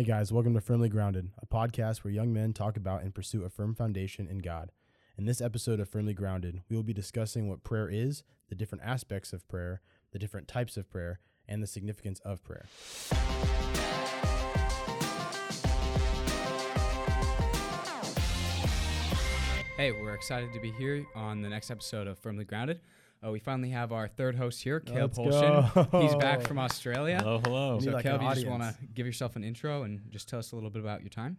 Hey guys, welcome to Firmly Grounded, a podcast where young men talk about and pursue a firm foundation in God. In this episode of Firmly Grounded, we will be discussing what prayer is, the different aspects of prayer, the different types of prayer, and the significance of prayer. Hey, we're excited to be here on the next episode of Firmly Grounded. Uh, we finally have our third host here, Caleb Let's Holshin. go. He's back from Australia. Hello, hello. So, like Caleb, an you just want to give yourself an intro and just tell us a little bit about your time?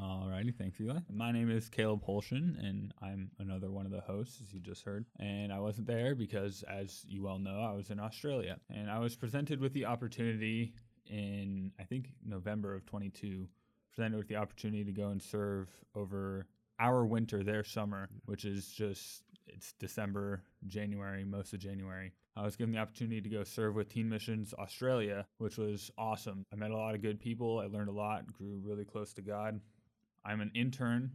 Alrighty, thanks, Eli. My name is Caleb Holshin, and I'm another one of the hosts, as you just heard. And I wasn't there because, as you well know, I was in Australia. And I was presented with the opportunity in, I think, November of 22, presented with the opportunity to go and serve over our winter, their summer, which is just, it's December, January, most of January. I was given the opportunity to go serve with Teen Missions Australia, which was awesome. I met a lot of good people. I learned a lot, grew really close to God. I'm an intern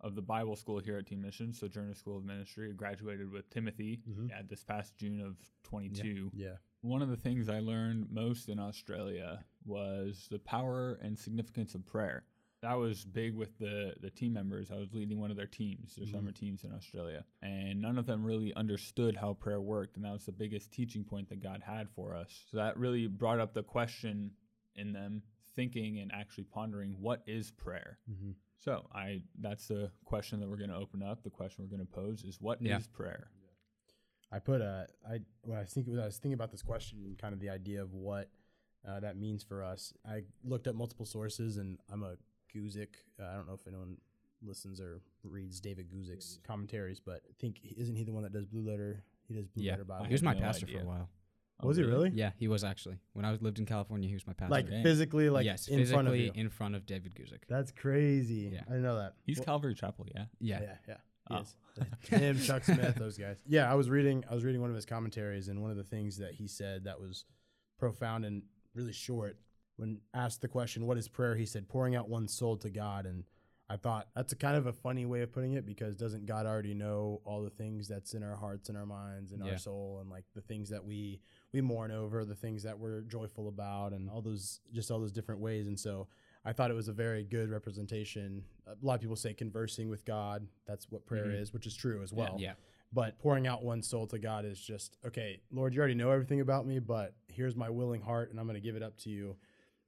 of the Bible school here at Teen Mission, Sojourner School of Ministry. I graduated with Timothy Mhm. at this past June of 22. Yeah. One of the things I learned most in Australia was the power and significance of prayer. That was big with the, the team members. I was leading one of their teams, their summer teams in Australia. And none of them really understood how prayer worked. And that was the biggest teaching point that God had for us. So that really brought up the question in them thinking and actually pondering what is prayer? hmm So I that's the question that we're going to open up. The question we're going to pose is what is Yeah. prayer? I put a I when I was thinking when I was thinking about this question, and kind of the idea of what uh, that means for us. I looked up multiple sources, and I'm a Guzik. Uh, I don't know if anyone listens or reads David Guzik's commentaries, but I think isn't he the one that does Blue Letter? He does Blue Yeah. Letter Bible. He was my no pastor for a while. Oh, was he really? Yeah, he was actually. When I was lived in California, he was my pastor. Like Dang. physically, like yes, in physically front of you. in front of David Guzik. That's crazy. Yeah. I didn't know that. He's Well, Calvary Chapel, yeah. Yeah. yeah, yeah. Oh. Him, Chuck Smith, those guys. Yeah, I was reading. I was reading one of his commentaries, and one of the things that he said that was profound and really short. When asked the question, "What is prayer?" he said, "Pouring out one's soul to God." And I thought that's a kind of a funny way of putting it because doesn't God already know all the things that's in our hearts and our minds and Yeah. our soul and like the things that we we mourn over, the things that we're joyful about, and all those just all those different ways. And so I thought it was a very good representation. A lot of people say conversing with God. That's what prayer Mhm. is, which is true as well. Yeah. But pouring out one's soul to God is just, okay, Lord, you already know everything about me, but here's my willing heart and I'm going to give it up to you.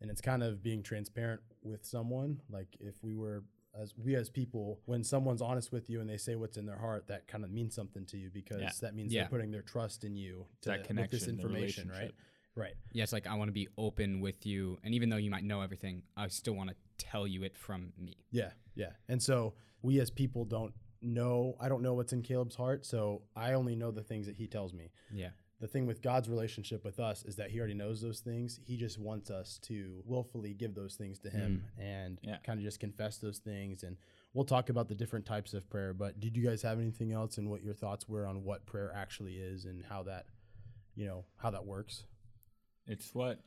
And it's kind of being transparent with someone. Like if we were, as we as people, when someone's honest with you and they say what's in their heart, that kind of means something to you because Yeah. that means Yeah. they're putting their trust in you to, that connection, this information, right? Right. Yeah, it's like I want to be open with you. And even though you might know everything, I still want to tell you it from me. Yeah, yeah. And so we as people don't know, I don't know what's in Caleb's heart, so I only know the things that he tells me. Yeah. The thing with God's relationship with us is that he already knows those things. He just wants us to willfully give those things to him and Yeah. kind of just confess those things and we'll talk about the different types of prayer, but did you guys have anything else and what your thoughts were on what prayer actually is and how that, you know, how that works? It's what,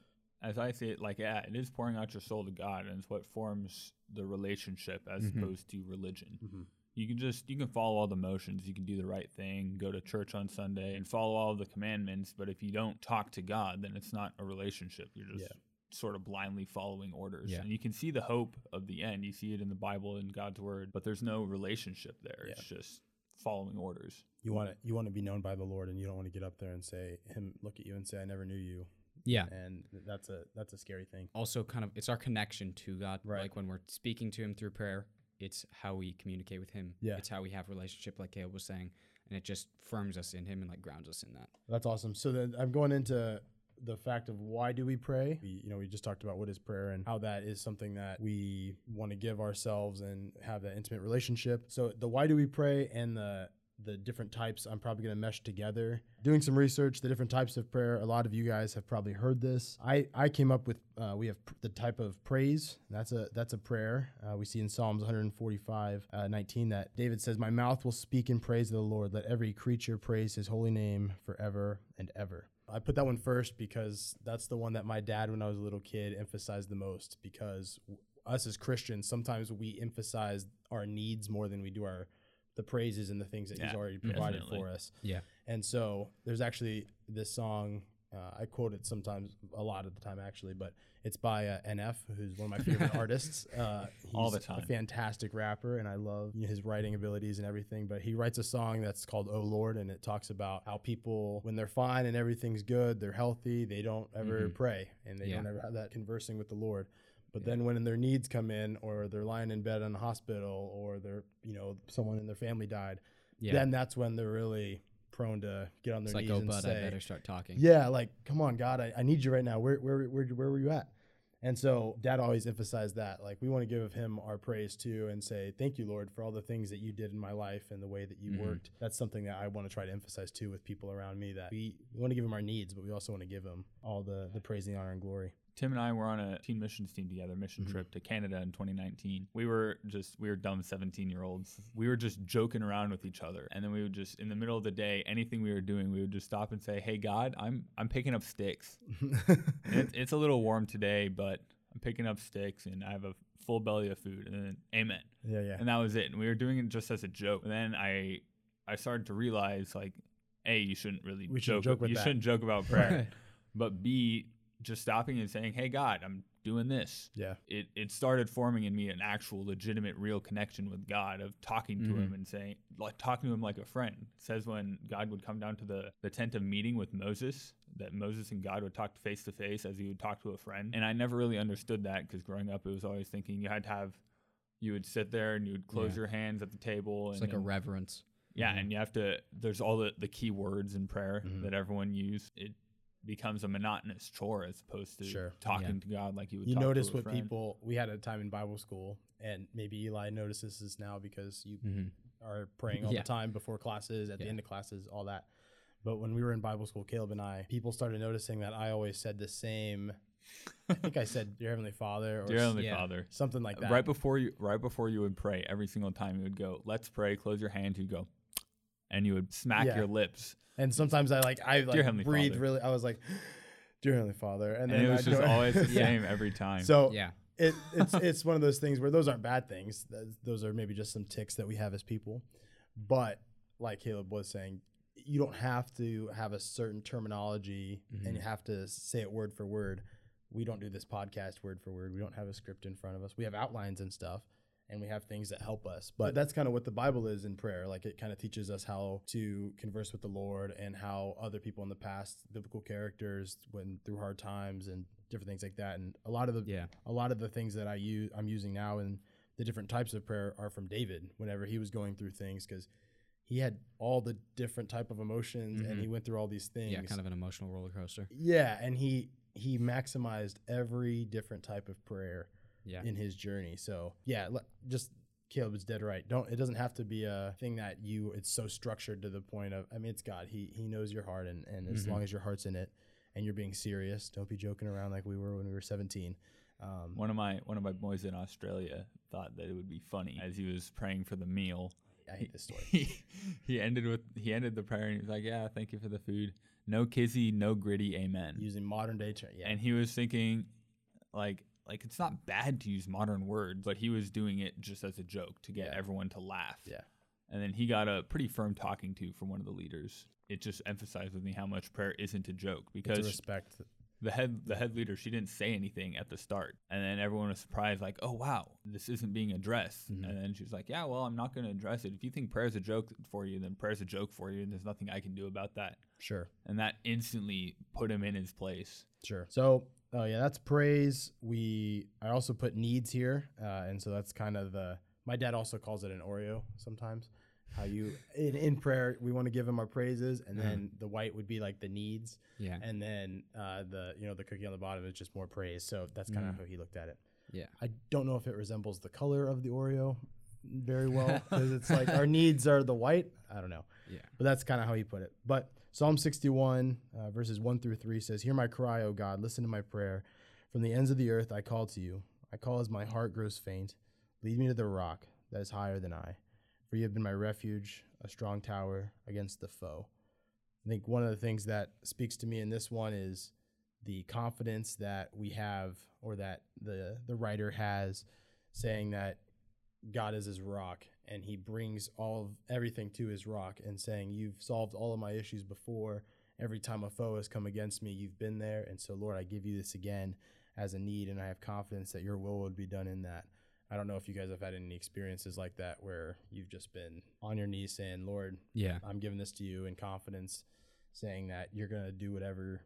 as I see it, like, yeah, it is pouring out your soul to God, and it's what forms the relationship as Mhm. opposed to religion. Mm-hmm. You can just, you can follow all the motions, you can do the right thing, go to church on Sunday, and follow all the commandments, but if you don't talk to God, then it's not a relationship. You're just Yeah. sort of blindly following orders. Yeah. And you can see the hope of the end. You see it in the Bible and God's word, but there's no relationship there. Yeah. It's just following orders. You want to you want to be known by the Lord and you don't want to get up there and say him look at you and say I never knew you. Yeah. And that's a that's a scary thing. Also, kind of, it's our connection to God. Right. Like when we're speaking to Him through prayer, it's how we communicate with Him. Yeah. It's how we have relationship, like Caleb was saying, and it just firms us in Him and like grounds us in that. That's awesome. So then I'm going into the fact of why do we pray? We, you know, we just talked about what is prayer and how that is something that we want to give ourselves and have that intimate relationship. So the why do we pray and the the different types I'm probably going to mesh together. Doing some research, the different types of prayer. A lot of you guys have probably heard this. I I came up with uh, we have pr- the type of praise. That's a that's a prayer. Uh, we see in Psalms 145 uh, 19 that David says, "My mouth will speak in praise of the Lord. Let every creature praise His holy name forever and ever." I put that one first because that's the one that my dad, when I was a little kid, emphasized the most. Because us as Christians, sometimes we emphasize our needs more than we do our the praises and the things that He's already provided definitely. for us. Yeah. And so there's actually this song Uh, I quote it sometimes, a lot of the time actually, but it's by uh, NF, who's one of my favorite artists. Uh, he's All the time. a fantastic rapper, and I love you know, his writing abilities and everything. But he writes a song that's called "Oh Lord," and it talks about how people, when they're fine and everything's good, they're healthy, they don't ever Mhm. pray, and they Yeah. don't ever have that conversing with the Lord. But then when their needs come in, or they're lying in bed in a hospital, or they're you know someone in their family died, Yeah. then that's when they're really prone to get on their it's like, knees oh, and bud, say, I better start talking. yeah, like, come on, God, I, I need you right now. Where, where, where, where were you at? And so dad always emphasized that. Like, we want to give him our praise too and say, thank you, Lord, for all the things that you did in my life and the way that you Mhm. worked. That's something that I want to try to emphasize too with people around me that we, want to give him our needs, but we also want to give him all the, the praise, the honor, and glory. Tim and I were on a teen missions team together, mission Mhm. trip to Canada in 2019. We were just, we were dumb 17 year olds. We were just joking around with each other. And then we would just, in the middle of the day, anything we were doing, we would just stop and say, Hey, God, I'm, I'm picking up sticks. It, it's a little warm today, but I'm picking up sticks and I have a full belly of food. And then, Amen. yeah, yeah. And that was it. And we were doing it just as a joke. And then I, I started to realize, like, A, you shouldn't really We shouldn't joke, joke with you that. shouldn't joke about prayer. Right. But B, just stopping and saying, Hey, God, I'm doing this Yeah. it, it started forming in me an actual legitimate real connection with god of talking to him Mhm. and saying like talking to him like a friend it says when god would come down to the, the tent of meeting with moses that moses and god would talk face to face as he would talk to a friend and i never really understood that because growing up it was always thinking you had to have you would sit there and you would close Yeah. your hands at the table It's like a reverence. yeah Mhm. and you have to there's all the, the key words in prayer Mhm. that everyone use it becomes a monotonous chore as opposed to Sure. talking to god like you would You talk to God. You notice a what friend. people, we had a time in Bible school, and maybe Eli notices this now because you Mm-hmm. are praying all Yeah. the time before classes, at the end of classes, all that. But when we were in Bible school, Caleb and I, people started noticing that I always said the same. I think I said "Dear Heavenly Father" or Dear Heavenly yeah. Father, something like that. right before you, right before you would pray, every single time you would go, "Let's pray." Close your hands. You'd go, and you would smack Yeah. your lips, and sometimes I like I like Heavenly breathe Father. really. I was like, "Dear Heavenly Father," and, and, then it was I'd just go- always the Yeah. same every time. So Yeah. it, it's it's one of those things where those aren't bad things. Th- Those are maybe just some ticks that we have as people. But like Caleb was saying, you don't have to have a certain terminology and you mm-hmm. have to say it word for word. We don't do this podcast word for word. We don't have a script in front of us. We have outlines and stuff and we have things that help us. But that's kind of what the Bible is in prayer. Like it kind of teaches us how to converse with the Lord and how other people in the past, biblical characters, went through hard times and different things like that. And a lot of the Yeah. a lot of the things that I use I'm using now and the different types of prayer are from David whenever he was going through things because he had all the different type of emotions and Mhm. he went through all these things. Yeah. Kind of an emotional roller coaster. Yeah, and he he maximized every different type of prayer Yeah. in his journey. So yeah, just Caleb is dead right. Don't it doesn't have to be a thing that you it's so structured to the point of I mean it's God. He he knows your heart and, and as Mhm. long as your heart's in it and you're being serious, don't be joking around like we were when we were 17. Um, one of my one of my boys in Australia thought that it would be funny as he was praying for the meal. I hate this story. He, he ended with he ended the prayer and he was like, "Yeah, thank you for the food. No kizzy, no gritty, amen." Using modern day term. Yeah. and he was thinking like like it's not bad to use modern words but he was doing it just as a joke to get Yeah. everyone to laugh Yeah. and then he got a pretty firm talking to from one of the leaders it just emphasized with me how much prayer isn't a joke because respect. the head the head leader she didn't say anything at the start and then everyone was surprised like oh wow this isn't being addressed Mhm. and then she was like yeah well i'm not going to address it if you think prayer's a joke for you then prayer's a joke for you and there's nothing i can do about that Sure. and that instantly put him in his place Sure. So, oh yeah, that's praise. We I also put needs here, uh, and so that's kind of the. My dad also calls it an Oreo sometimes. How you in, in prayer we want to give him our praises, and then the white would be like the needs, Yeah. and then uh, the you know the cookie on the bottom is just more praise. So that's kind of Mm. how he looked at it. Yeah. I don't know if it resembles the color of the Oreo very well because it's like our needs are the white. I don't know. Yeah. But that's kind of how he put it. But Psalm 61, uh, verses 1 through 3 says, Hear my cry, O God, listen to my prayer. From the ends of the earth I call to you. I call as my heart grows faint. Lead me to the rock that is higher than I. For you have been my refuge, a strong tower against the foe. I think one of the things that speaks to me in this one is the confidence that we have, or that the, the writer has, saying that God is his rock and he brings all of everything to his rock and saying, You've solved all of my issues before every time a foe has come against me, you've been there. And so, Lord, I give you this again as a need, and I have confidence that your will would be done in that. I don't know if you guys have had any experiences like that where you've just been on your knees saying, Lord, Yeah. I'm giving this to you in confidence, saying that you're going to do whatever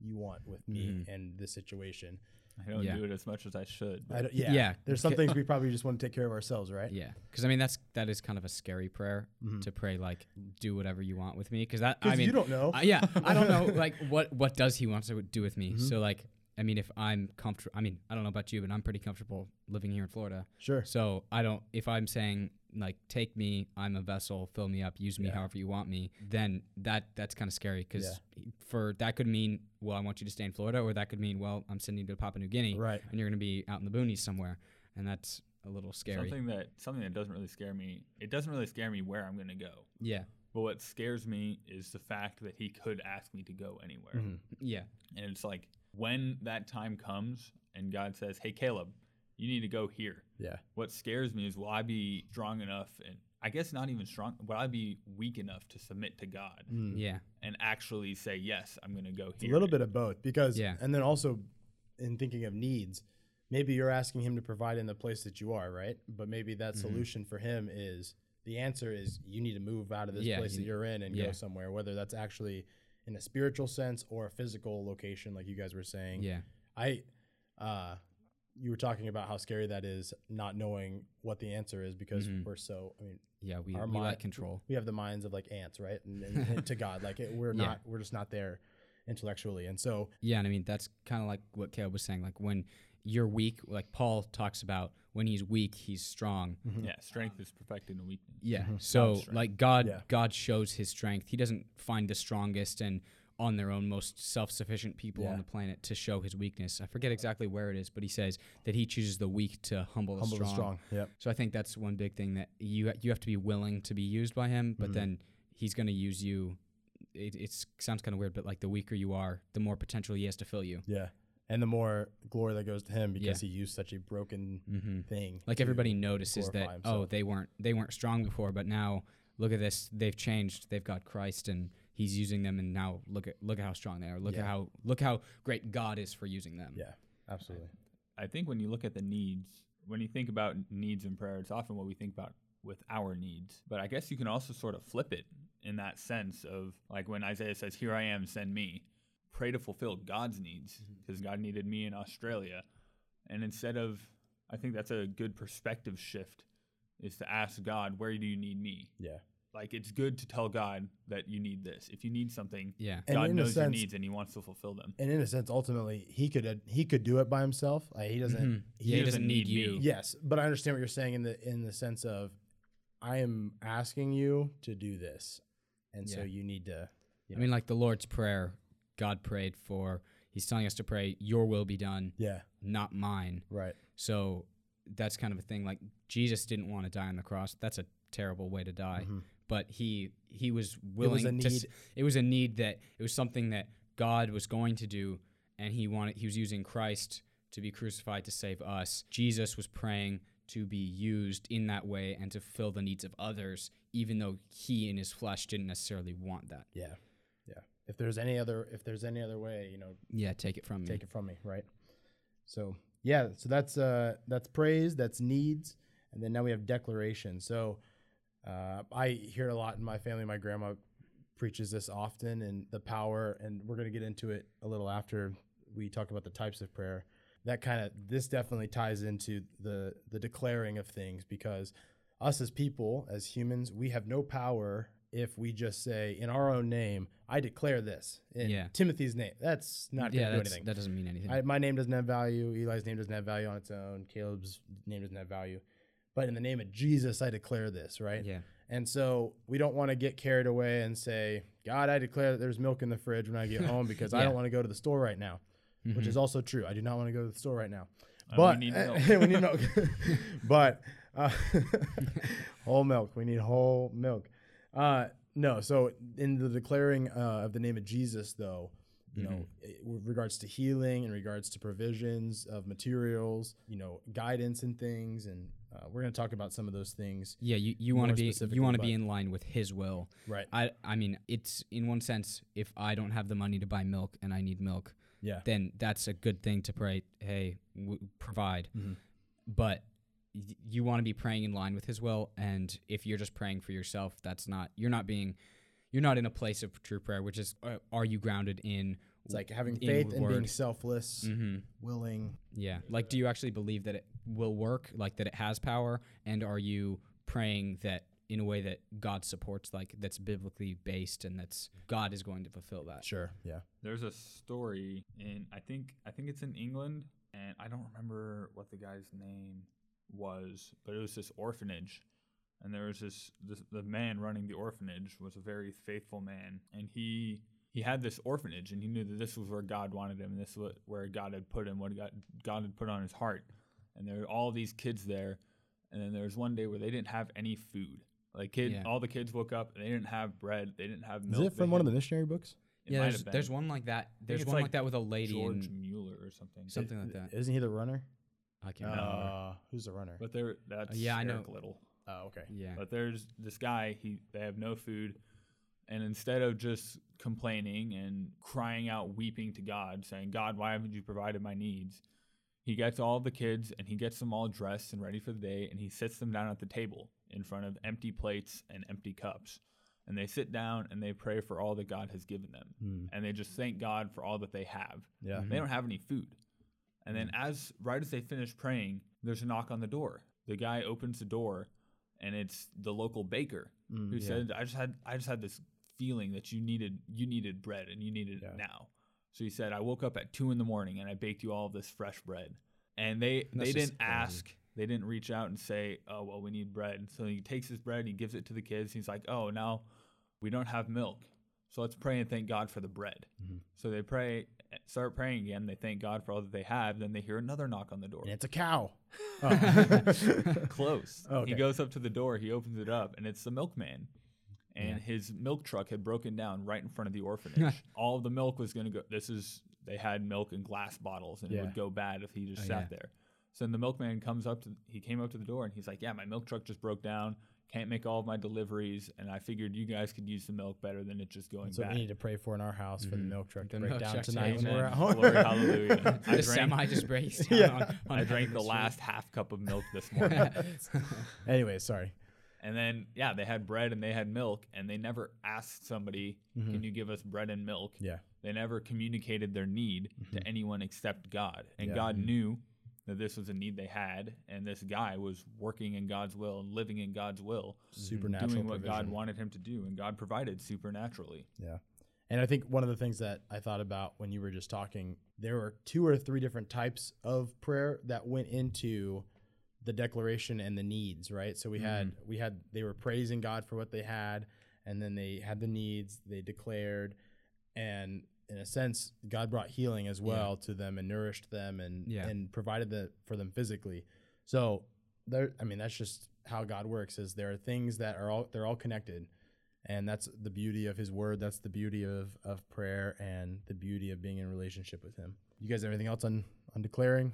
you want with me Mhm. and this situation. I don't Yeah. do it as much as I should. I don't, yeah. Yeah. There's some things we probably just want to take care of ourselves, right? Yeah. Because I mean, that's that is kind of a scary prayer Mhm. to pray like, do whatever you want with me. Because that I mean, you don't know. I- yeah, I don't know like what what does he want to do with me. Mhm. So like, I mean, if I'm comfortable, I mean, I don't know about you, but I'm pretty comfortable living here in Florida. sure. So I don't. If I'm saying like, take me, I'm a vessel, fill me up, use me Yeah. however you want me, then that that's kind of scary because for that could mean, well, I want you to stay in Florida, or that could mean, well, I'm sending you to Papua New Guinea, Right. and you're going to be out in the boonies somewhere, and that's a little scary. Something that something that doesn't really scare me. It doesn't really scare me where I'm gonna go. Yeah. But what scares me is the fact that he could ask me to go anywhere. Mhm. Yeah. And it's like when that time comes and God says, "Hey Caleb, you need to go here." Yeah. What scares me is will I be strong enough and I guess not even strong, will I be weak enough to submit to God Mm. Yeah. and actually say, "Yes, I'm going to go It's a little bit of both because, Yeah. and then also in thinking of needs, maybe you're asking him to provide in the place that you are, right? But maybe that Mhm. solution for him is the answer is you need to move out of this Yeah, place you that you're in and yeah. go somewhere, whether that's actually in a spiritual sense or a physical location, like you guys were saying. Yeah. I, uh, you were talking about how scary that is, not knowing what the answer is because Mhm. we're so. I mean, Yeah. We, Our we mind- control. we have the minds of like ants, right? And, and, and to God, like it, we're Yeah. not, we're just not there intellectually, and so Yeah, and I mean that's kind of like what Caleb was saying. Like when you're weak, like Paul talks about, when he's weak, he's strong. Yeah, strength is perfected in the weakness. Yeah. Mhm. So like God, Yeah. God shows His strength. He doesn't find the strongest and on their own most self-sufficient people Yeah. on the planet to show His weakness. I forget exactly where it is, but He says that He chooses the weak to humble, humble the the strong. strong. Yep. So I think that's one big thing that you you have to be willing to be used by Him, but Mhm. then He's going to use you. It it's, sounds kind of weird, but like the weaker you are, the more potential He has to fill you. Yeah. And the more glory that goes to him because he used such a broken Mm-hmm. thing. like everybody notices that glorify oh they weren't they weren't strong before but now look at this they've changed they've got christ and he's using them and now look at look at how strong they are look Yeah. at how look how great god is for using them Yeah, absolutely. I think when you look at the needs, when you think about needs in prayer, it's often what we think about with our needs. But I guess you can also sort of flip it in that sense of like when Isaiah says, Here I am, send me. Pray to fulfill God's needs because God needed me in Australia. And instead of, I think that's a good perspective shift is to ask God, Where do you need me? Yeah. Like it's good to tell God that you need this. If you need something, yeah God in a knows your sense- needs and He wants to fulfill them. And in a sense, ultimately, he could uh, he could do it by himself. Like, he doesn't. Mhm. yeah he doesn't need you Yes, but I understand what you're saying in the in the sense of, I am asking you to do this, and so you need to. You i mean like the lord's prayer god prayed for he's telling us to pray your will be done Yeah. not mine Right. so that's kind of a thing like jesus didn't want to die on the cross that's a terrible way to die Mhm. but he he was willing a to s- need. it was a need that it was something that God was going to do and he wanted he was using Christ to be crucified to save us. Jesus was praying to be used in that way and to fill the needs of others even though he in his flesh didn't necessarily want that. Yeah. If there's any other if there's any other way, you know, Yeah, take it from me. take it from me, right? So yeah, so that's uh that's praise, that's needs, and then now we have declaration. So uh, I hear a lot in my family. My grandma preaches this often, and the power, and we're gonna get into it a little after we talk about the types of prayer. That kind of this definitely ties into the the declaring of things because us as people, as humans, we have no power if we just say in our own name, I declare this in Yeah. Timothy's name. That's not yeah, gonna do anything. that doesn't mean anything. I, my name doesn't have value. Eli's name doesn't have value on its own. Caleb's name doesn't have value. But in the name of Jesus, I declare this, right? yeah. And so we don't want to get carried away and say, God, I declare that there's milk in the fridge when I get home because I don't want to go to the store right now, which Mhm. is also true. I do not want to go to the store right now. Uh, But we need milk. we need milk. but uh, whole milk. We need whole milk. Uh, no. So in the declaring uh, of the name of Jesus, though, you know, i- with regards to healing, in regards to provisions of materials, you know, guidance and things. And uh, we're going to talk about some of those things. Yeah, you, you want to be you want to be in line with His will. Right. I I mean, it's in one sense, if I don't have the money to buy milk and I need milk, Yeah. then that's a good thing to pray. Hey, w- provide. Mhm. But you want to be praying in line with His will, and if you're just praying for yourself, that's not. You're not being. You're not in a place of true prayer, which is, uh, are you grounded in? It's like having faith and being selfless, Mm-hmm. willing. Yeah. Like, do you actually believe that it will work? Like that it has power? And are you praying that in a way that God supports, like that's biblically based, and that's God is going to fulfill that? Sure. Yeah. There's a story in I think I think it's in England and I don't remember what the guy's name was, but it was this orphanage. And there was this, this the man running the orphanage was a very faithful man and he he had this orphanage and he knew that this was where God wanted him and this was where God had put him, what God God had put on his heart. And there were all these kids there and then there was one day where they didn't have any food. Like kid Yeah. all the kids woke up and they didn't have bread, they didn't have Is it from one of the missionary books? It yeah, there's, there's one like that. There's one like like that with a lady George in Mueller or something. something like that. Isn't he the runner? I can't remember. Uh, who's the runner? But there, that's yeah, I know. Eric Liddell. Oh, okay. Yeah. But there's this guy. He they have no food, and instead of just complaining and crying out, weeping to God, saying, "God, why haven't you provided my needs?" He gets all the kids and he gets them all dressed and ready for the day, and he sits them down at the table in front of empty plates and empty cups, and they sit down and they pray for all that God has given them, Hmm. and they just thank God for all that they have. Yeah. They don't have any food. And then as right as they finish praying, there's a knock on the door. The guy opens the door and it's the local baker Mm, who yeah. said, I just had I just had this feeling that you needed you needed bread and you needed Yeah. it now. So he said, I woke up at two in the morning and I baked you all of this fresh bread. And they That's they didn't crazy. ask. They didn't reach out and say, Oh well we need bread. So he takes his bread, and he gives it to the kids, he's like, Oh now we don't have milk. So let's pray and thank God for the bread. Mhm. So they pray, start praying again. They thank God for all that they have. Then they hear another knock on the door. And it's a cow. Oh. Close. Oh, okay. He goes up to the door. He opens it up, and it's the milkman. And Yeah. his milk truck had broken down right in front of the orphanage. all of the milk was going to go. This is they had milk in glass bottles, and it would go bad if he just Oh, sat yeah. there. So then the milkman comes up to. He came up to the door, and he's like, "Yeah, my milk truck just broke down. Can't make all of my deliveries, and I figured you guys could use the milk better than it just going That's what bad." we need to pray for in our house for the Mhm. milk truck to The break down tonight when Amen. we're at home. Glory, hallelujah. I the drank- semi just breaks down Yeah. on, on I drank the Street. last half cup of milk this morning. anyway, sorry. And then, yeah, they had bread and they had milk, and they never asked somebody, Mhm. Can you give us bread and milk? Yeah. They never communicated their need Mhm. to anyone except God. And Yeah. God Mhm. knew that this was a need they had, and this guy was working in God's will and living in God's will, Supernatural doing what God wanted him to do, and God provided supernaturally. Yeah. And I think one of the things that I thought about when you were just talking, there were two or three different types of prayer that went into the declaration and the needs, right? So we mm-hmm. had we had they were praising God for what they had, and then they had the needs, they declared, and in a sense, God brought healing as well to them and nourished them and Yeah. and provided the for them physically. So there I mean that's just how God works is there are things that are all they're all connected and that's the beauty of his word that's the beauty of of prayer and the beauty of being in relationship with him you guys have anything else on on declaring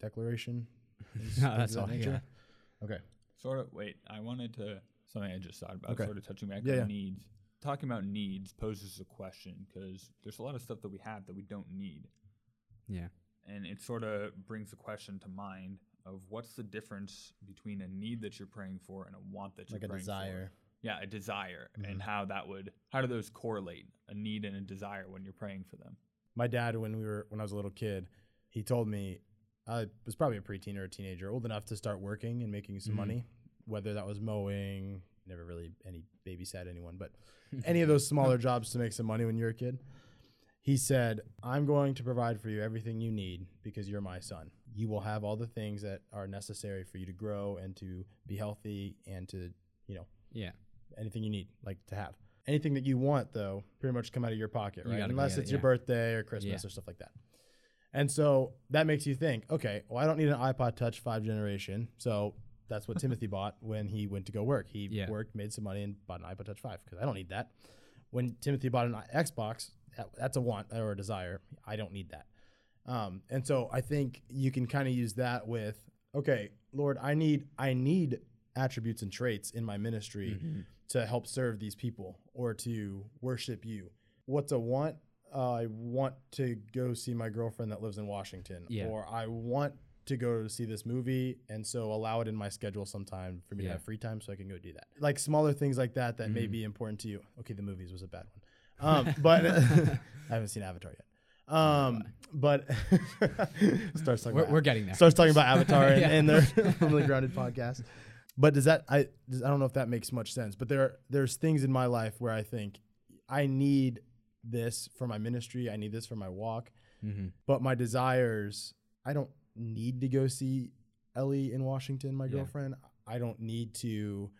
declaration Things- No, that's all that I nature? okay Sort of, wait, I wanted to, something I just thought about, Okay. sort of touching back Yeah, on yeah. needs. Talking about needs poses a question because there's a lot of stuff that we have that we don't need. Yeah. and it sort of brings the question to mind of what's the difference between a need that you're praying for and a want that you're like a desire for. Yeah, a desire, Mhm. and how that would how do those correlate? A need and a desire when you're praying for them. my dad when we were when i was a little kid he told me i was probably a preteen or a teenager old enough to start working and making some Mhm. money whether that was mowing never really any babysat anyone but any of those smaller jobs to make some money when you're a kid. He said, I'm going to provide for you everything you need because you're my son. You will have all the things that are necessary for you to grow and to be healthy and to, you know, Yeah. anything you need, like to have. Anything that you want, though, pretty much come out of your pocket, right? Unless get it, it's your yeah. birthday or Christmas Yeah. or stuff like that. And so that makes you think, okay, well, I don't need an iPod Touch 5 generation. So that's what Timothy bought when he went to go work. He Yeah. worked, made some money, and bought an iPod Touch 5 because I don't need that. When Timothy bought an Xbox that- that's a want or a desire. I don't need that. Um, and so I think you can kind of use that with, okay, Lord, I need I need attributes and traits in my ministry Mm-hmm. to help serve these people or to worship you. What's a want? Uh, I want to go see my girlfriend that lives in Washington, Yeah. or I want to go to see this movie, and so allow it in my schedule sometime for me Yeah. to have free time so I can go do that. Like smaller things like that that may Mhm. be important to you. Okay, the movies was a bad one, um, but I haven't seen Avatar yet. Um, but starts talking We're, about we're getting there. starts talking about Avatar and, Yeah. and their Firmly Grounded podcast. But does that I does, I don't know if that makes much sense. But there there's things in my life where I think I need this for my ministry. I need this for my walk. mm-hmm. But my desires, I don't need to go see Ellie in Washington, my Yeah. girlfriend. I don't need to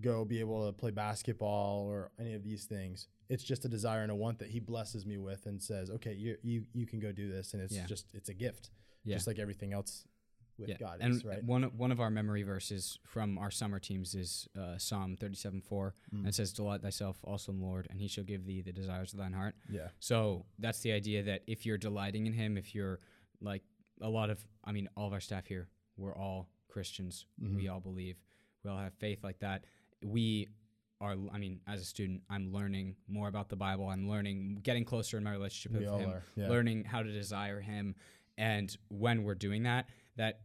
go be able to play basketball or any of these things. It's just a desire and a want that he blesses me with and says, "Okay, you you you can go do this." And it's Yeah. just it's a gift, Yeah. just like everything else with yeah. God and is, right? one of- one of our memory verses from our summer teams is uh, Psalm thirty-seven four, Mm. and it says, "Delight thyself also in the Lord, and He shall give thee the desires of thine heart." Yeah. So that's the idea that if you're delighting in Him, if you're like a lot of, I mean, all of our staff here, we're all Christians. Mhm. We all believe. We all have faith like that. We are, I mean, as a student, I'm learning more about the Bible. I'm learning, getting closer in my relationship We with all Him, are. Yeah. learning how to desire Him. And when we're doing that, that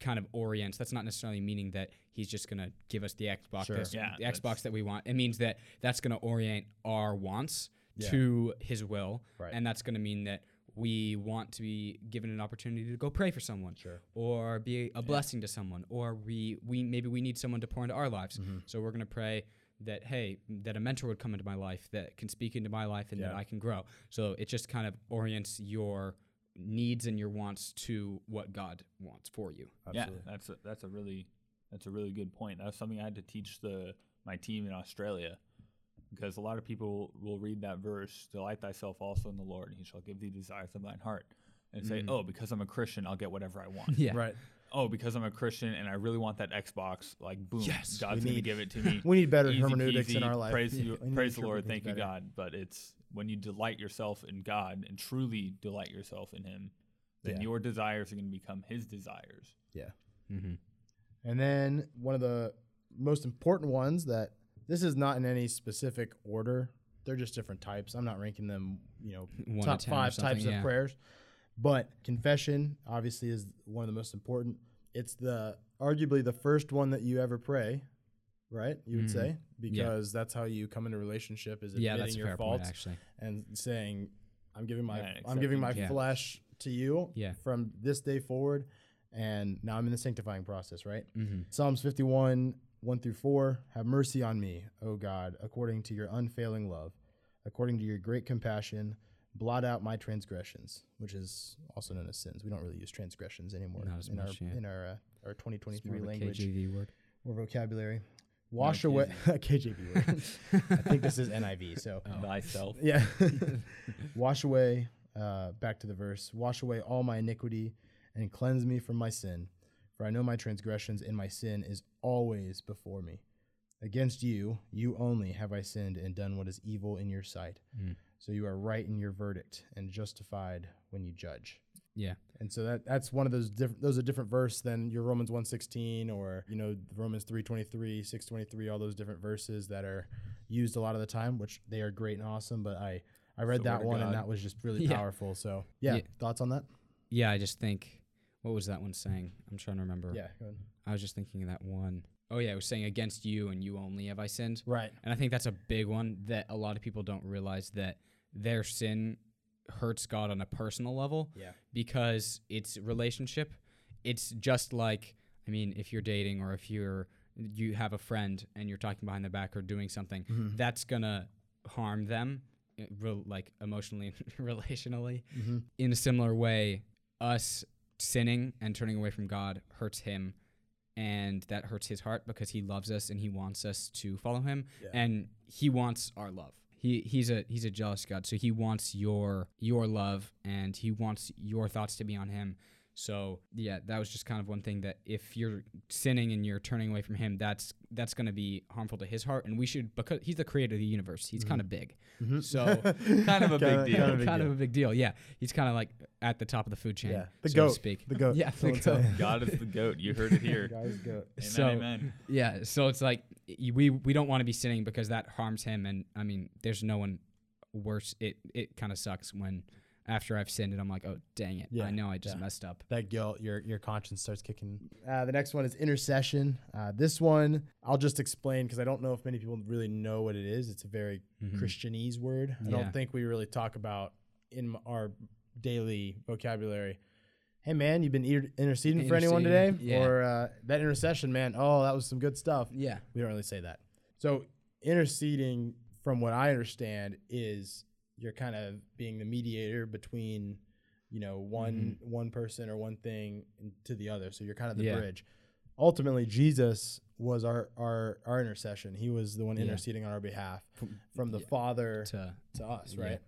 kind of orients. That's not necessarily meaning that He's just going to give us the Xbox, Sure. this- Yeah, the Xbox that we want. It means that that's going to orient our wants Yeah. to His will, Right. and that's going to mean that we want to be given an opportunity to go pray for someone Sure. or be a blessing to someone or we we maybe we need someone to pour into our lives Mhm. so we're going to pray that hey that a mentor would come into my life that can speak into my life and that I can grow so it just kind of orients your needs and your wants to what God wants for you Absolutely. Yeah, that's a, that's a really that's a really good point. That's something I had to teach the my team in Australia because a lot of people will read that verse, "Delight thyself also in the Lord, and He shall give thee desires of thine heart," and say, Mhm. "Oh, because I'm a Christian, I'll get whatever I want." yeah Right. Oh, because I'm a Christian and I really want that Xbox, like boom, Yes, God's we gonna need- give it to me. We need better Easy hermeneutics in our life. Praise, Yeah, you, praise the Lord, thank things you. God. But it's when you delight yourself in God and truly delight yourself in Him, then Yeah. your desires are going to become His desires. mm-hmm. And then one of the most important ones that this is not in any specific order. They're just different types. I'm not ranking them, you know, One top 10 five types yeah. of prayers. But confession obviously is one of the most important. It's the arguably the first one that you ever pray, right? You would Mhm. say because that's how you come into relationship is admitting yeah that's your faults point actually and saying, "I'm giving my Right, I'm giving my Yeah. flesh to you Yeah. from this day forward." And now I'm in the sanctifying process, right? mm-hmm. Psalms 51, 1 through 4. Have mercy on me, O God, according to your unfailing love, according to your great compassion. Blot out my transgressions, which is also known as sins. We don't really use transgressions anymore Not as in much, our yeah. in our uh, our 2023 more of a language KJV word or vocabulary. Wash away KJV word. I think this is NIV. So Oh. Thyself. yeah. Wash away, uh, back to the verse. Wash away all my iniquity and cleanse me from my sin. For I know my transgressions and my sin is always before me. Against you, you only have I sinned and done what is evil in your sight. Mm. So you are right in your verdict and justified when you judge. yeah And so that that's one of those different those are different verse than your Romans 116 or you know Romans 323, 623, all those different verses that are used a lot of the time, which they are great and awesome, but I I read that one and that was just really Yeah. powerful. So, yeah, Yeah. thoughts on that? yeah I just think what was that one saying I'm trying to remember Yeah, go ahead. I was just thinking of that one. Oh yeah, it was saying against you and you only have I sinned. Right. And I think that's a big one that a lot of people don't realize that their sin hurts God on a personal level Yeah. because it's relationship. It's just like I mean, if you're dating or if you're you have a friend and you're talking behind their back or doing something, Mhm. that's gonna harm them, uh, like emotionally, and relationally. Mhm. In a similar way, us sinning and turning away from God hurts Him, and that hurts His heart because He loves us and He wants us to follow Him, Yeah. and He wants our love. He he's a he's a jealous God, so He wants your your love and He wants your thoughts to be on Him. So yeah, that was just kind of one thing that if you're sinning and you're turning away from Him, that's that's going to be harmful to His heart, and we should because He's the creator of the universe. He's kind of big, Mhm. so Kind of a big deal. kinda a big kind deal. of a big deal. Yeah, He's kind of like at the top of the food chain, Yeah, the so goat. to speak. The goat. Yeah, the goat. God is the goat. You heard it here. Guys, goat. Amen, So- amen. Yeah, so it's like we we don't want to be sinning because that harms him, and I mean, there's no one worse. It it kind of sucks when after I've sinned and I'm like, oh dang it, Yeah, I know I just yeah. messed up. that guilt, your your conscience starts kicking. Uh, the next one is intercession. Uh, this one I'll just explain because I don't know if many people really know what it is. It's a very Mhm. Christianese word. I Yeah. don't think we really talk about in our daily vocabulary. Hey man, you've been inter- interceding for anyone today, Interceding, yeah. or uh, that intercession, man. Oh, that was some good stuff. Yeah, We don't really say that. So interceding, from what I understand, is you're kind of being the mediator between, you know, one mm-hmm. one person or one thing to the other. So you're kind of the Yeah. bridge. Ultimately, Jesus was our our our intercession. He was the one Yeah. interceding on our behalf From- from the yeah. Father to to us, right?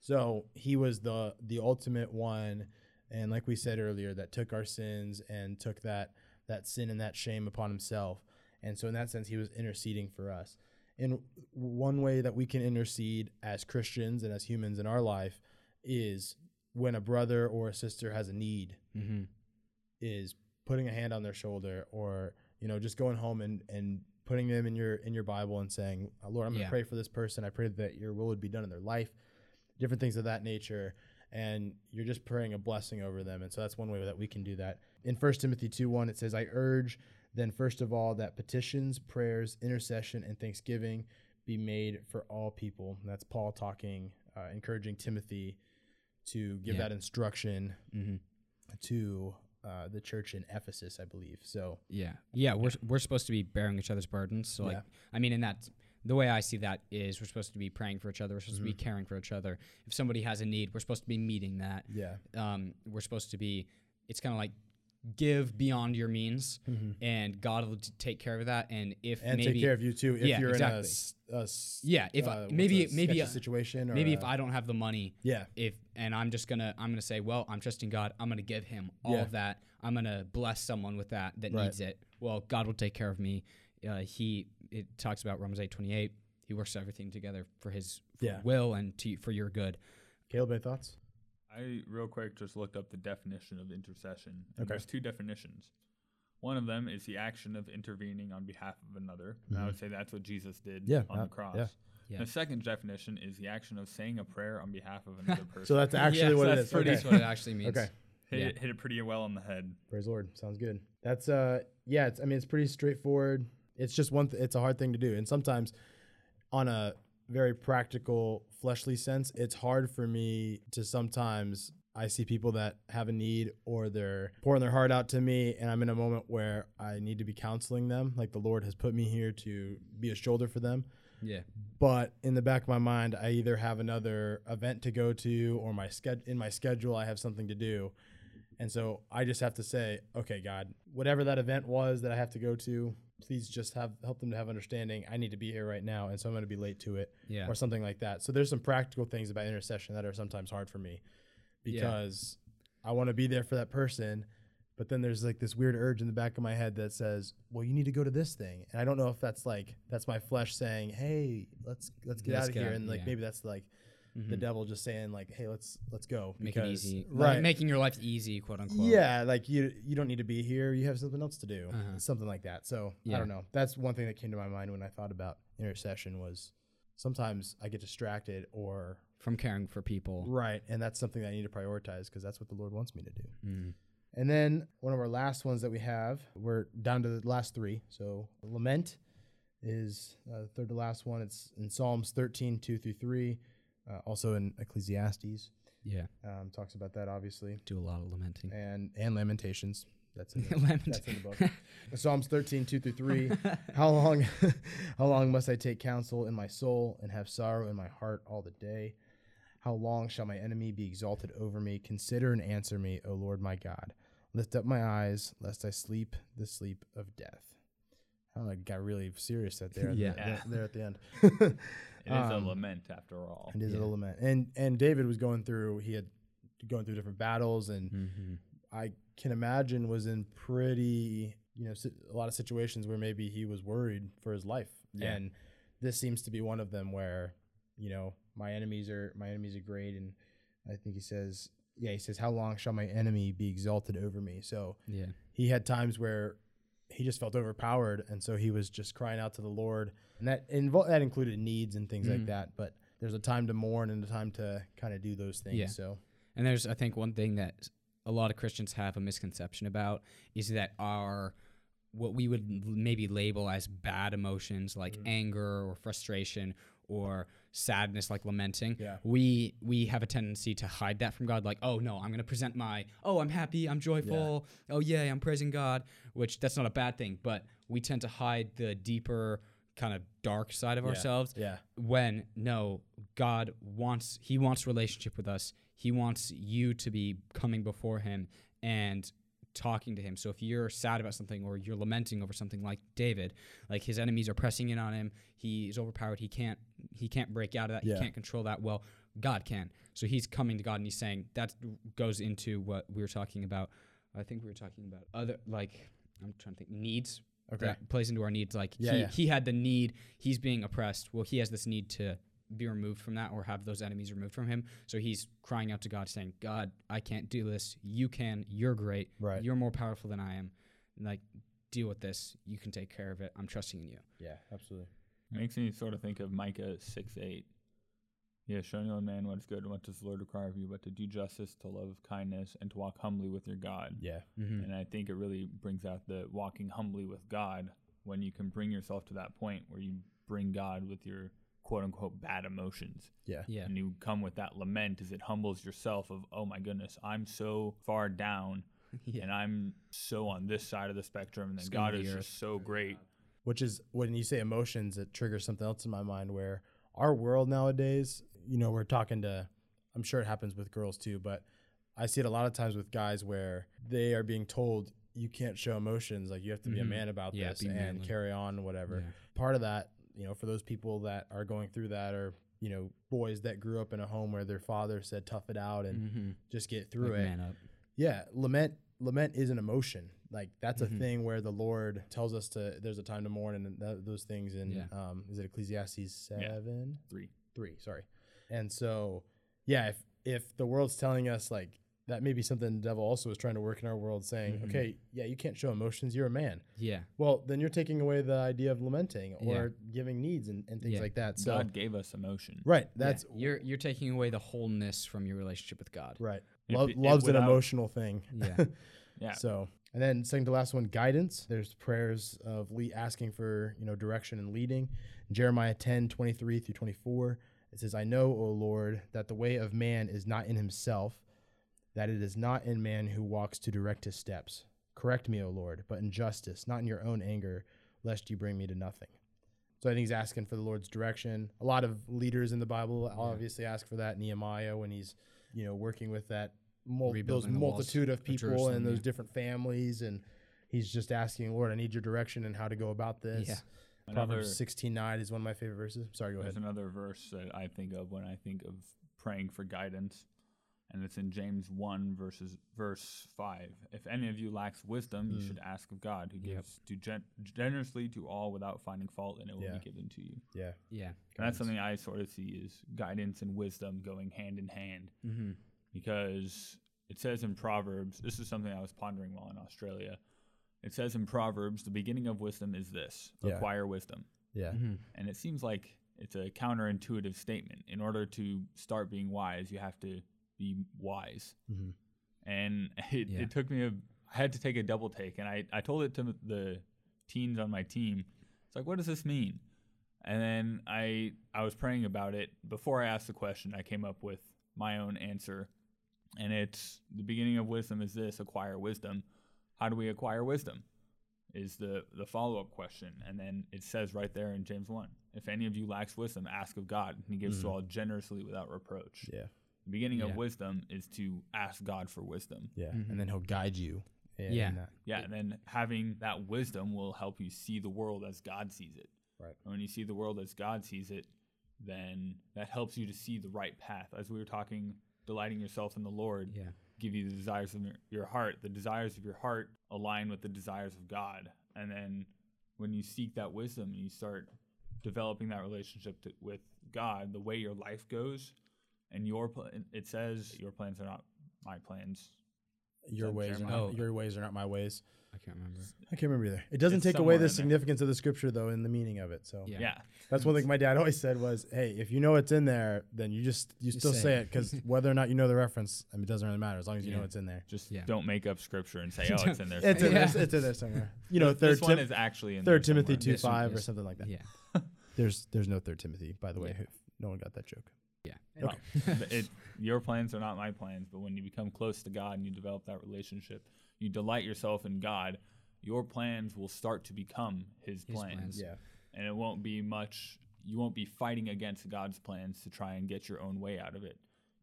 So he was the the ultimate one, and like we said earlier, that took our sins and took that that sin and that shame upon himself. And so in that sense, he was interceding for us. And one way that we can intercede as Christians and as humans in our life is when a brother or a sister has a need, hmm is putting a hand on their shoulder or you know just going home and and putting them in your in your bible and saying "Uh, lord i'm going to Yeah. pray for this person. I pray that your will would be done in their life. Different things of that nature. And you're just praying a blessing over them. And so that's one way that we can do that. In 1 timothy 2 1 it says i urge then first of all that petitions prayers intercession and thanksgiving be made for all people And that's paul talking uh, encouraging timothy to give Yeah. that instruction hmm to uh, the church in Ephesus, I believe. So yeah, yeah. We're we're supposed to be bearing each other's burdens. So like, Yeah. I mean, in that the way I see that is we're supposed to be praying for each other. We're supposed to be Mm-hmm. caring for each other. If somebody has a need, we're supposed to be meeting that. yeah, um, we're supposed to be it's kind of like give beyond your means and god will take care of that and if and maybe take care of you too if Yeah, you're exactly. in a a, Yeah, if uh, maybe- a maybe a- situation or maybe if i don't have the money yeah if and i'm just gonna i'm gonna say well i'm trusting god i'm gonna give him all Yeah. of that i'm gonna bless someone with that that Right. needs it well god will take care of me uh, he it talks about romans 8 28 he works everything together for his for Yeah. will and to for your good Caleb, any thoughts? I real quick just looked up the definition of intercession. And Okay. There's two definitions. One of them is the action of intervening on behalf of another. And I would say that's what Jesus did Mm-hmm. Yeah, on uh, the cross. yeah. Yeah. The second definition is the action of saying a prayer on behalf of another person. So that's actually Yes, what it that's is. pretty- Okay. that's what it actually means Okay. hit, yeah. it, hit it pretty well on the head. Praise the Lord. Sounds good. That's uh yeah, it's I mean it's pretty straightforward. It's just one th- it's a hard thing to do. And sometimes on a very practical fleshly sense, it's hard for me to sometimes I see people that have a need or they're pouring their heart out to me and I'm in a moment where I need to be counseling them. Like the Lord has put me here to be a shoulder for them. yeah but in the back of my mind i either have another event to go to or my sched- in my schedule i have something to do and so i just have to say okay god whatever that event was that i have to go to please just have help them to have understanding i need to be here right now and so i'm going to be late to it yeah or something like that so there's some practical things about intercession that are sometimes hard for me Yeah. because i want to be there for that person but then there's like this weird urge in the back of my head that says well you need to go to this thing and i don't know if that's like that's my flesh saying hey let's let's get Let's out of here out, and like yeah. maybe that's like the Mhm. devil just saying like hey let's let's go make it because easy. Right. Like, making your life easy quote unquote yeah like you you don't need to be here. You have something else to do. Uh-huh. something like that. So i don't know. That's one thing that came to my mind when i thought about intercession was sometimes i get distracted or from caring for people. Right and that's something that i need to prioritize because that's what the lord wants me to do. Mm. and then one of our last ones that we have, we're down to the last three. So lament is uh, the third to last one. It's in Psalms 13, 2 through 3, uh, also in Ecclesiastes. yeah Um, talks about that, obviously. do a lot of lamenting And, and Lamentations. That's in the, that's in the book. Psalms 13, 2 through 3. How long, how long must I take counsel in my soul and have sorrow in my heart all the day? How long shall my enemy be exalted over me? Consider and answer me, O Lord my God. Lift up my eyes, lest I sleep the sleep of death. I don't know, it got really serious at there, Yeah. there, there at the end. It is a Um, lament after all. It is Yeah. a lament. And and David was going through he had going through different battles and hmm I can imagine was in pretty, you know, a lot of situations where maybe he was worried for his life. Yeah. And this seems to be one of them where, you know, my enemies are my enemies are great and I think he says, yeah, he says how long shall my enemy be exalted over me? So Yeah. he had times where he just felt overpowered and so he was just crying out to the Lord. And that invol- that included needs and things like Mhm. that, but there's a time to mourn and a time to kind of do those things. Yeah. So And there's, I think, one thing that a lot of Christians have a misconception about is that our what we would maybe label as bad emotions like Mhm. anger or frustration or sadness like lamenting Yeah. we we have a tendency to hide that from god like oh no i'm going to present my oh i'm happy i'm joyful oh yay i'm praising god which that's not a bad thing but we tend to hide the deeper kind of dark side of Yeah. ourselves yeah. when no god wants he wants relationship with us he wants you to be coming before him and talking to him so if you're sad about something or you're lamenting over something like david like his enemies are pressing in on him he's overpowered he can't he can't break out of that Yeah. he can't control that well god can so he's coming to god and he's saying that goes into what we were talking about i think we were talking about other like i'm trying to think needs Okay. that plays into our needs. Like Yeah, he, yeah. he had the need, he's being oppressed. Well, he has this need to be removed from that or have those enemies removed from him. So he's crying out to God, saying, God, I can't do this. You can. You're great. Right. You're more powerful than I am. Like, deal with this. You can take care of it. I'm trusting in you. Yeah, absolutely. Makes me sort of think of Micah 6 8. Yeah, show no man what is good and what does the Lord require of you, but to do justice, to love kindness, and to walk humbly with your God. Yeah. Mm-hmm. And I think it really brings out the walking humbly with God when you can bring yourself to that point where you bring God with your quote unquote bad emotions. Yeah. Yeah. And you come with that lament as it humbles yourself of, oh my goodness, I'm so far down yeah. and I'm so on this side of the spectrum and then Scum God the is earth. just so great. Which is when you say emotions, it triggers something else in my mind where our world nowadays, you know, we're talking to, I'm sure it happens with girls too, but I see it a lot of times with guys where they are being told you can't show emotions, like you have to be a Mhm. man about Yeah, this and manly. carry on, whatever. Yeah. Part of that, you know, for those people that are going through that are, you know, boys that grew up in a home where their father said tough it out and Mm-hmm. just get through it. Man up. Yeah, lament lament is an emotion. Like that's Mhm. a thing where the Lord tells us to. There's a time to mourn and th- those things. And Yeah. um, is it Ecclesiastes Yeah. seven Three. three? Sorry. And so, yeah, if if the world's telling us like that, may be something the devil also is trying to work in our world, saying, Mhm. okay, yeah, you can't show emotions. You're a man. Yeah. Well, then you're taking away the idea of lamenting or Yeah. giving needs and, and things Yeah. like that. So, God gave us emotion. right, that's yeah. you're you're taking away the wholeness from your relationship with God. right. If Love, it- love's an emotional thing. Yeah. Yeah. So, and then second to last one, guidance. There's prayers of le- asking for, you know, direction and leading. Jeremiah 10, 23 through 24. It says, I know, O Lord, that the way of man is not in himself, that it is not in man who walks to direct his steps. Correct me, O Lord, but in justice, not in your own anger, lest you bring me to nothing. So I think he's asking for the Lord's direction. A lot of leaders in the Bible obviously ask for that. Nehemiah, when he's, you know, working with that mul- those Rebuilding multitude of of people Jerusalem, and those yeah. different families, and he's just asking, Lord, I need your direction and how to go about this. Yeah. Another, Proverbs sixteen nine is one of my favorite verses. Sorry, go there's ahead. another verse that I think of when I think of praying for guidance, and it's in James one verses verse five. If any of you lacks wisdom, you Mm. should ask of God, who Yep. gives to gen- generously to all without finding fault, and it will Yeah. be given to you. Yeah, Yeah. And that's something I sort of see is guidance and wisdom going hand in hand. Mm-hmm. because it says in Proverbs, this is something I was pondering while in Australia. It says in Proverbs, the beginning of wisdom is this Yeah. acquire wisdom. Yeah, Mm-hmm. And it seems like it's a counterintuitive statement. In order to start being wise, you have to be wise. Mhm. And it, Yeah. it took me a, I had to take a double take. And I, I told it to the teens on my team. It's like, what does this mean? And then I, I was praying about it. Before I asked the question, I came up with my own answer. And it's the beginning of wisdom is this acquire wisdom. How do we acquire wisdom? Is the, the follow up question. And then it says right there in James 1 if any of you lacks wisdom, ask of God. And he gives to Mhm. all generously without reproach. yeah, The beginning Yeah. of wisdom is to ask God for wisdom. yeah. And mm-hmm. then he'll guide you. in Yeah. that. Yeah, and then having that wisdom will help you see the world as God sees it. Right. And when you see the world as God sees it, then that helps you to see the right path. As we were talking, delighting yourself in the Lord. Yeah. give you the desires of your- your heart. The desires of your heart align with the desires of God. And then when you seek that wisdom and you start developing that relationship to, with God, the way your life goes, and your pl- it says your plans are not my plans. Your ways are Jeremiah? not, oh. your ways are not my ways. I can't remember. I can't remember either. It doesn't It's take away somewhere the in there. significance of the scripture though in the meaning of it. So Yeah. Yeah. that's one thing my dad always said was, "Hey, if you know it's in there, then you just you still say say it. it because whether or not you know the reference, I mean, it doesn't really matter as long as you know Yeah. it's in there. Just Yeah. don't make up scripture and say, "Oh, it's in there." It's in somewhere." there. It's in there somewhere. You know, This- third this one Tim- is actually in third there Timothy somewhere. two This one five or is. something like that. Yeah. There's there's no third Timothy by the way. Yeah. No one got that joke. Yeah. Well, it, your plans are not my plans, but when you become close to God and you develop that relationship, you delight yourself in God, your plans will start to become His, His plans. plans. Yeah. And it won't be much, you won't be fighting against God's plans to try and get your own way out of it.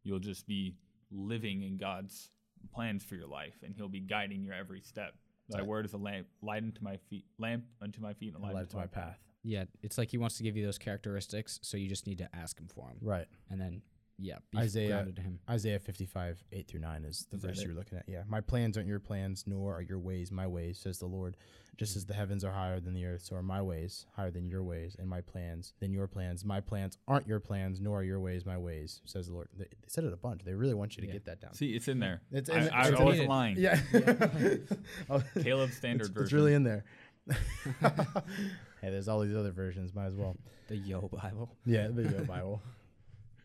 You'll just be living in God's plans for your life, and He'll be guiding your every step. Thy Right. word is a lamp, light unto my feet, lamp unto my feet, and a light, Light unto to my path. Yeah, it's like he wants to give you those characteristics, so you just need to ask him for them, Right. and then yeah, be Isaiah- grounded to him. Isaiah 55, 8 through 9 is the Is verse you're looking at. Yeah. My plans aren't your plans, nor are your ways my ways, says the Lord. Just as the heavens are higher than the earth, so are my ways higher than your ways, and my plans than your plans. My plans aren't your plans, nor are your ways my ways, says the Lord. They, they said it a bunch. They really want you to Yeah. get that down. See, it's in there. It's I, in- I, it's I in wasn't lying. Yeah. Oh, Caleb's standard it's, version. it's really in there. hey, there's all these other versions. Might as well. The Yo Bible. Yeah, the Yo Bible.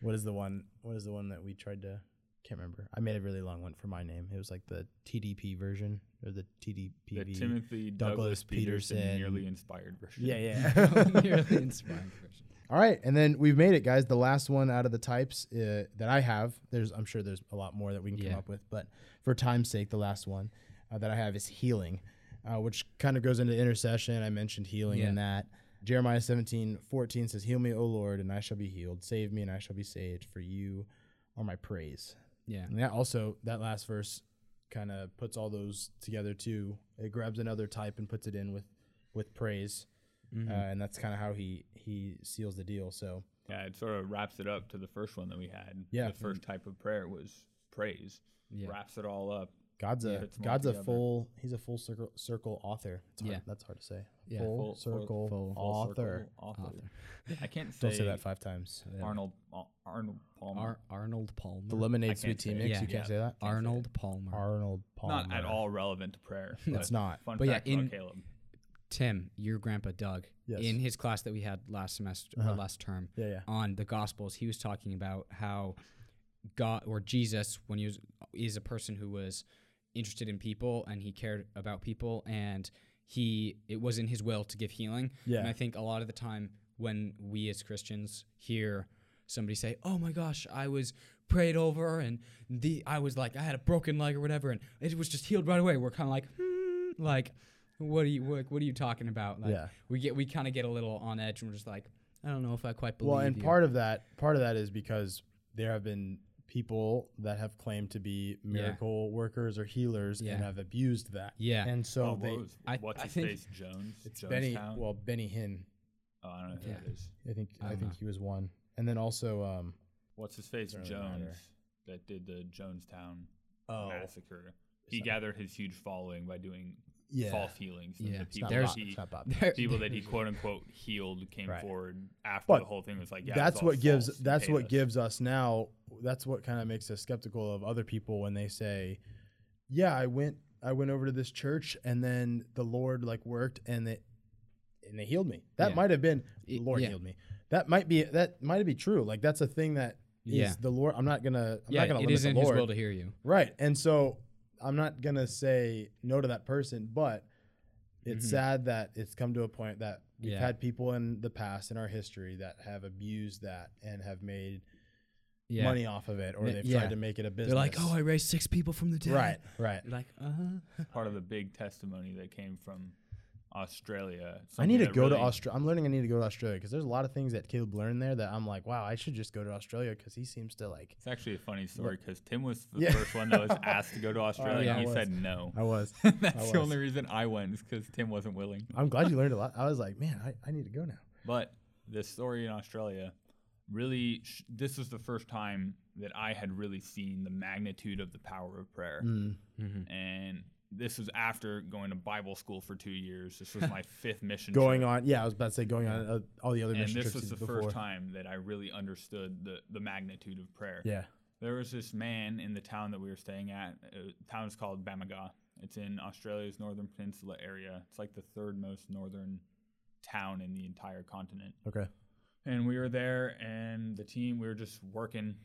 What is the one? What is the one that we tried to? Can't remember. I made a really long one for my name. It was like the TDP version or the TDP. the Timothy Douglas Douglas, Peterson, Peterson. nearly inspired version. Yeah, yeah. Nearly inspiring version. All right, and then we've made it, guys. The last one out of the types uh, that I have. There's, I'm sure there's a lot more that we can come up with, but for time's sake, the last one uh, that I have is healing, uh, which kind of goes into intercession. I mentioned healing in that. Jeremiah 17, 14 says, Heal me, O Lord, and I shall be healed. Save me, and I shall be saved, for you are my praise. Yeah. And that also, that last verse kind of puts all those together too. It grabs another type and puts it in with, with praise. Mhm. Uh, and that's kind of how he, he seals the deal. So, Yeah, it sort of wraps it up to the first one that we had. Yeah. The first type of prayer was praise. yeah. Wraps it all up. God's a it's God's a full he's a full circle circle author. It's hard, Yeah. that's hard to say. Yeah. Full, Full- full- circle full- Full author. circle author. Author. I can't say, Don't say that five times. Arnold Ar- Arnold Palmer. Ar- Arnold Palmer. The lemonade sweet tea mix. Yeah. You can't Yeah. say that. say it. Arnold Palmer. Arnold Palmer. Not at all relevant to prayer. It's not. Fun But yeah, in- about Caleb. Tim, your grandpa Doug, Yes. in his class that we had last semester, Uh-huh. or last term, Yeah, yeah. on the Gospels, he was talking about how God or Jesus, when he was, is a person who was interested in people and he cared about people, and he it was in his will to give healing. Yeah. And I think a lot of the time when we as Christians hear somebody say, "Oh my gosh, I was prayed over and the I was like I had a broken leg or whatever, and it was just healed right away," we're kind of like, hmm, like. What are you what, what are you talking about? Like Yeah. we get we kind of get a little on edge and we're just like I don't know if I quite believe Well, and you. part of that part of that is because there have been people that have claimed to be miracle workers or healers Yeah. and have abused that. Yeah. And so oh, they what was, I- what's I his think face? Jones. it's Benny Jonestown? well Benny Hinn. oh, I don't know who Yeah. that is. I think I I, think know. he was one. And then also um What's his face? Really Jones matter. that did the Jonestown Oh. massacre. He It's gathered his huge following by doing yeah. false healings. Yeah. the people There's- that he It's not There- people that he quote unquote healed came Right. forward after But the whole thing was like yeah that's what gives that's what us. gives us now that's what kind of makes us skeptical of other people when they say yeah i went i went over to this church and then the lord like worked and they and they healed me that Yeah. might have been the lord yeah. healed me that might be that might be true like that's a thing that is Yeah. the lord i'm not gonna i'm yeah, not gonna it limit is the lord his will to hear you. right and so i'm not gonna say no to that person but it's Mhm. sad that it's come to a point that we've Yeah. had people in the past in our history that have abused that and have made Yeah. money off of it or they've yeah. tried to make it a business. They're like, oh, I raised six people from the dead. right, right. You're like, uh huh. part of the big testimony that came from Australia. I need to that go to Australia. I'm learning I need to go to Australia because there's a lot of things that Caleb learned there that I'm like, wow, I should just go to Australia because he seems to like. It's actually a funny story because Tim was the Yeah. first one that was asked to go to Australia. yeah, and I he was. said no. I was. That's I the only reason I went is because Tim wasn't willing. I'm glad you learned a lot. I was like, man, I, I need to go now. But this story in Australia really, sh- this was the first time that I had really seen the magnitude of the power of prayer. Mm. Mhm. And this was after going to Bible school for two years. This was my fifth mission. Going trip. on, yeah, I was about to say going on uh, all the other missions. And mission this trips was the before. first time that I really understood the, the magnitude of prayer. Yeah. There was this man in the town that we were staying at. Uh, town is called Bamaga. It's in Australia's northern peninsula area. It's like the third most northern town in the entire continent. Okay. And we were there, and the team, we were just working.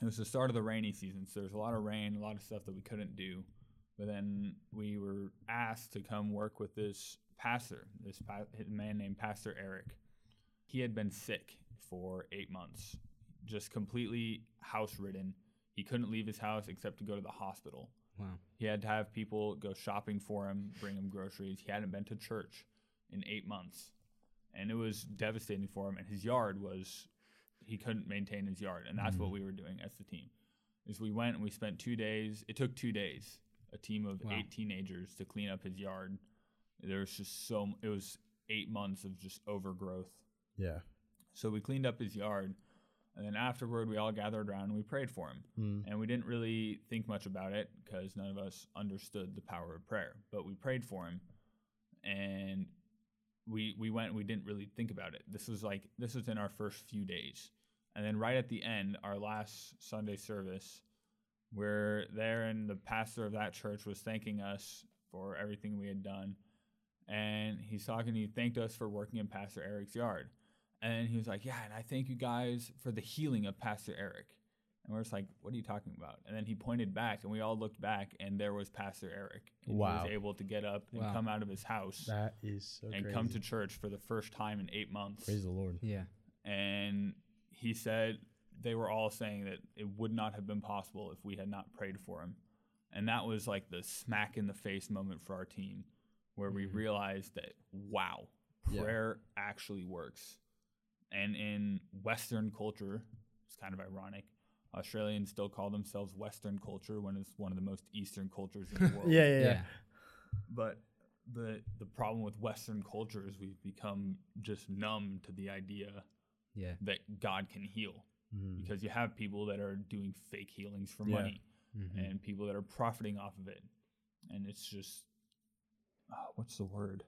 It was the start of the rainy season, so there's a lot of rain, a lot of stuff that we couldn't do. But then we were asked to come work with this pastor, this pa- man named Pastor Eric. He had been sick for eight months, just completely house ridden. He couldn't leave his house except to go to the hospital. Wow. He had to have people go shopping for him, bring him groceries. He hadn't been to church in eight months. And it was devastating for him. And his yard was, he couldn't maintain his yard. And that's what mm. we were doing as the team. Is we went and we spent two days. It took two days, a team of Wow. eight teenagers to clean up his yard. There was just so, it was eight months of just overgrowth. Yeah. So we cleaned up his yard. And then afterward, we all gathered around and we prayed for him. Mm. And we didn't really think much about it because none of us understood the power of prayer. But we prayed for him, and we we went. and We didn't really think about it. This was like this was in our first few days, and then right at the end, our last Sunday service, we're there, and the pastor of that church was thanking us for everything we had done, and he's talking. He thanked us for working in Pastor Eric's yard. And he was like, Yeah, and I thank you guys for the healing of Pastor Eric. And we're just like, What are you talking about? And then he pointed back, and we all looked back, and there was Pastor Eric. And He was able to get up and Wow. come out of his house That is so and crazy. come to church for the first time in eight months. Praise the Lord. Yeah. And he said they were all saying that it would not have been possible if we had not prayed for him. And that was like the smack in the face moment for our team where we Mhm. realized that, wow, Yeah. prayer actually works. And in Western culture, it's kind of ironic. Australians still call themselves Western culture when it's one of the most Eastern cultures in the world. Yeah, yeah, yeah. Yeah. But the the problem with Western culture is we've become just numb to the idea Yeah. that God can heal Mm. because you have people that are doing fake healings for Yeah. money Mhm. and people that are profiting off of it, and it's just uh, what's the word?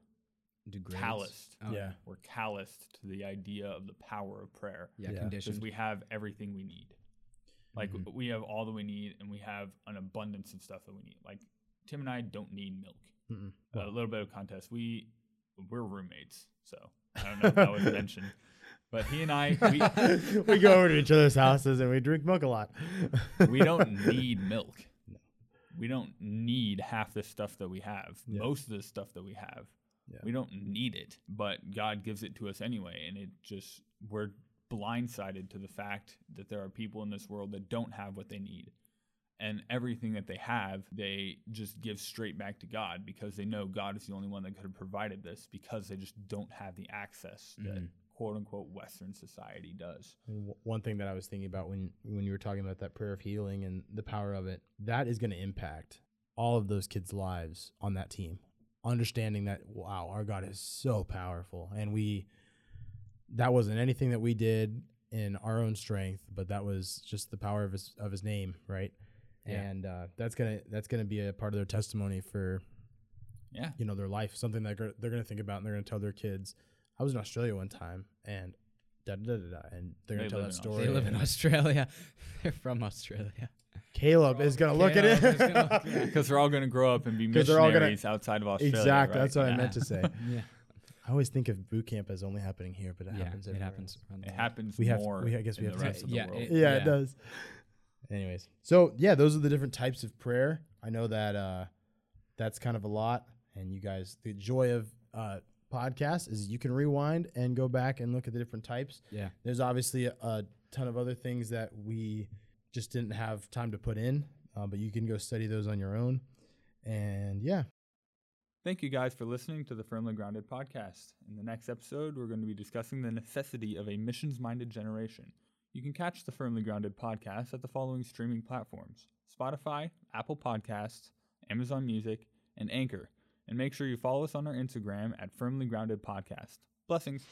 Degrades. Calloused. Oh, Yeah. We're calloused to the idea of the power of prayer Yeah. Yeah. Conditioned. because we have everything we need. Like Mhm. we have all that we need, and we have an abundance of stuff that we need. Like Tim and I don't need milk. A little bit of contest. We we're roommates, so I don't know if that was mentioned, but he and I we we go over to each other's houses and we drink milk a lot. we don't need milk. We don't need half the stuff that we have. Yeah. Most of the stuff that we have, Yeah. we don't need it, but God gives it to us anyway, and it just we're blindsided to the fact that there are people in this world that don't have what they need. And everything that they have, they just give straight back to God because they know God is the only one that could have provided this because they just don't have the access that Mhm. Quote unquote Western society does. And One thing that I was thinking about when when you were talking about that prayer of healing and the power of it, that is going to impact all of those kids' lives on that team. Understanding that wow, our God is so powerful and we that wasn't anything that we did in our own strength, but that was just the power of his of his name, right? Yeah. And uh, that's gonna that's gonna be a part of their testimony for Yeah. you know their life, something that they're gonna think about and they're gonna tell their kids. I was in Australia one time and da da da da, da and they're gonna They tell live that in story. They live in Australia. They're from Australia. Caleb is gonna look at it. Caleb is gonna look at it. Because they're all going to grow up and be 'Cause they're all gonna- missionaries outside of Australia. exactly, right? that's what I meant to say. Yeah. I always think of boot camp as only happening here, but it yeah. happens. It everywhere happens. around the It world. happens We have more we- I guess we in have the to- rest of the Yeah, world. it- else. Yeah, it Yeah. does. Anyways, so yeah, those are the different types of prayer. I know that uh, that's kind of a lot, and you guys, the joy of uh, podcast is you can rewind and go back and look at the different types. Yeah. There's obviously a, a ton of other things that we just didn't have time to put in, uh, but you can go study those on your own. And yeah, Thank you guys for listening to the Firmly Grounded podcast. In the next episode, we're going to be discussing the necessity of a missions minded generation. You can catch the Firmly Grounded podcast at the following streaming platforms Spotify, Apple Podcasts, Amazon Music, and Anchor. And make sure you follow us on our Instagram at Firmly Grounded Podcast. Blessings.